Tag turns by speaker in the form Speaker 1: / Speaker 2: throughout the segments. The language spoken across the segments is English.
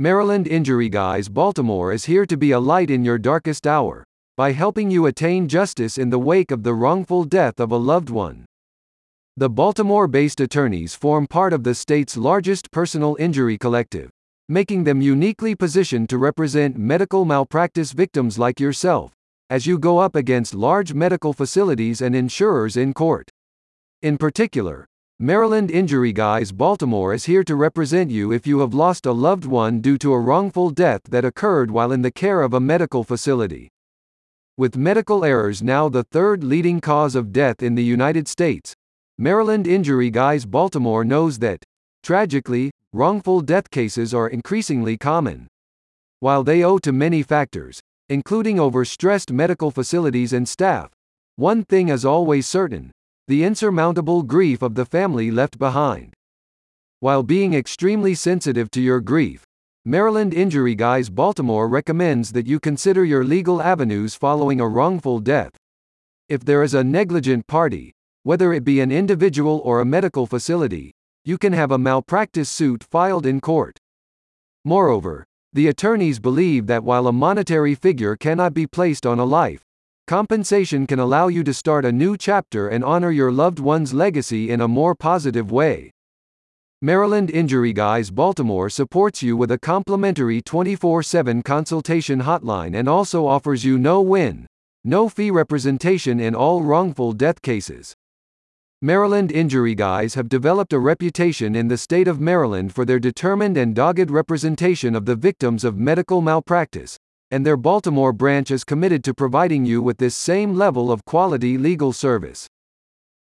Speaker 1: Maryland Injury Guys Baltimore is here to be a light in your darkest hour by helping you attain justice in the wake of the wrongful death of a loved one. The Baltimore based attorneys form part of the state's largest personal injury collective, making them uniquely positioned to represent medical malpractice victims like yourself as you go up against large medical facilities and insurers in court. In particular, Maryland Injury Guys Baltimore is here to represent you if you have lost a loved one due to a wrongful death that occurred while in the care of a medical facility. With medical errors now the third leading cause of death in the United States, Maryland Injury Guys Baltimore knows that, tragically, wrongful death cases are increasingly common. While they owe to many factors, including overstressed medical facilities and staff, one thing is always certain the insurmountable grief of the family left behind. While being extremely sensitive to your grief, Maryland Injury Guys Baltimore recommends that you consider your legal avenues following a wrongful death. If there is a negligent party, whether it be an individual or a medical facility, you can have a malpractice suit filed in court. Moreover, the attorneys believe that while a monetary figure cannot be placed on a life, Compensation can allow you to start a new chapter and honor your loved one's legacy in a more positive way. Maryland Injury Guys Baltimore supports you with a complimentary 24 7 consultation hotline and also offers you no win, no fee representation in all wrongful death cases. Maryland Injury Guys have developed a reputation in the state of Maryland for their determined and dogged representation of the victims of medical malpractice and their Baltimore branch is committed to providing you with this same level of quality legal service.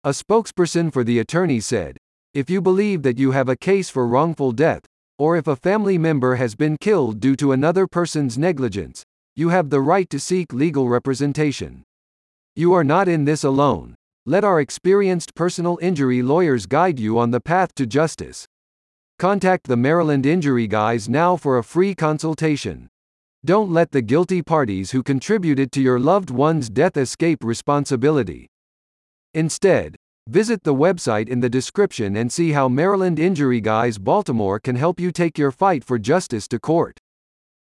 Speaker 1: A spokesperson for the attorney said, If you believe that you have a case for wrongful death, or if a family member has been killed due to another person's negligence, you have the right to seek legal representation. You are not in this alone. Let our experienced personal injury lawyers guide you on the path to justice. Contact the Maryland Injury Guys now for a free consultation. Don't let the guilty parties who contributed to your loved one's death escape responsibility. Instead, visit the website in the description and see how Maryland Injury Guys Baltimore can help you take your fight for justice to court.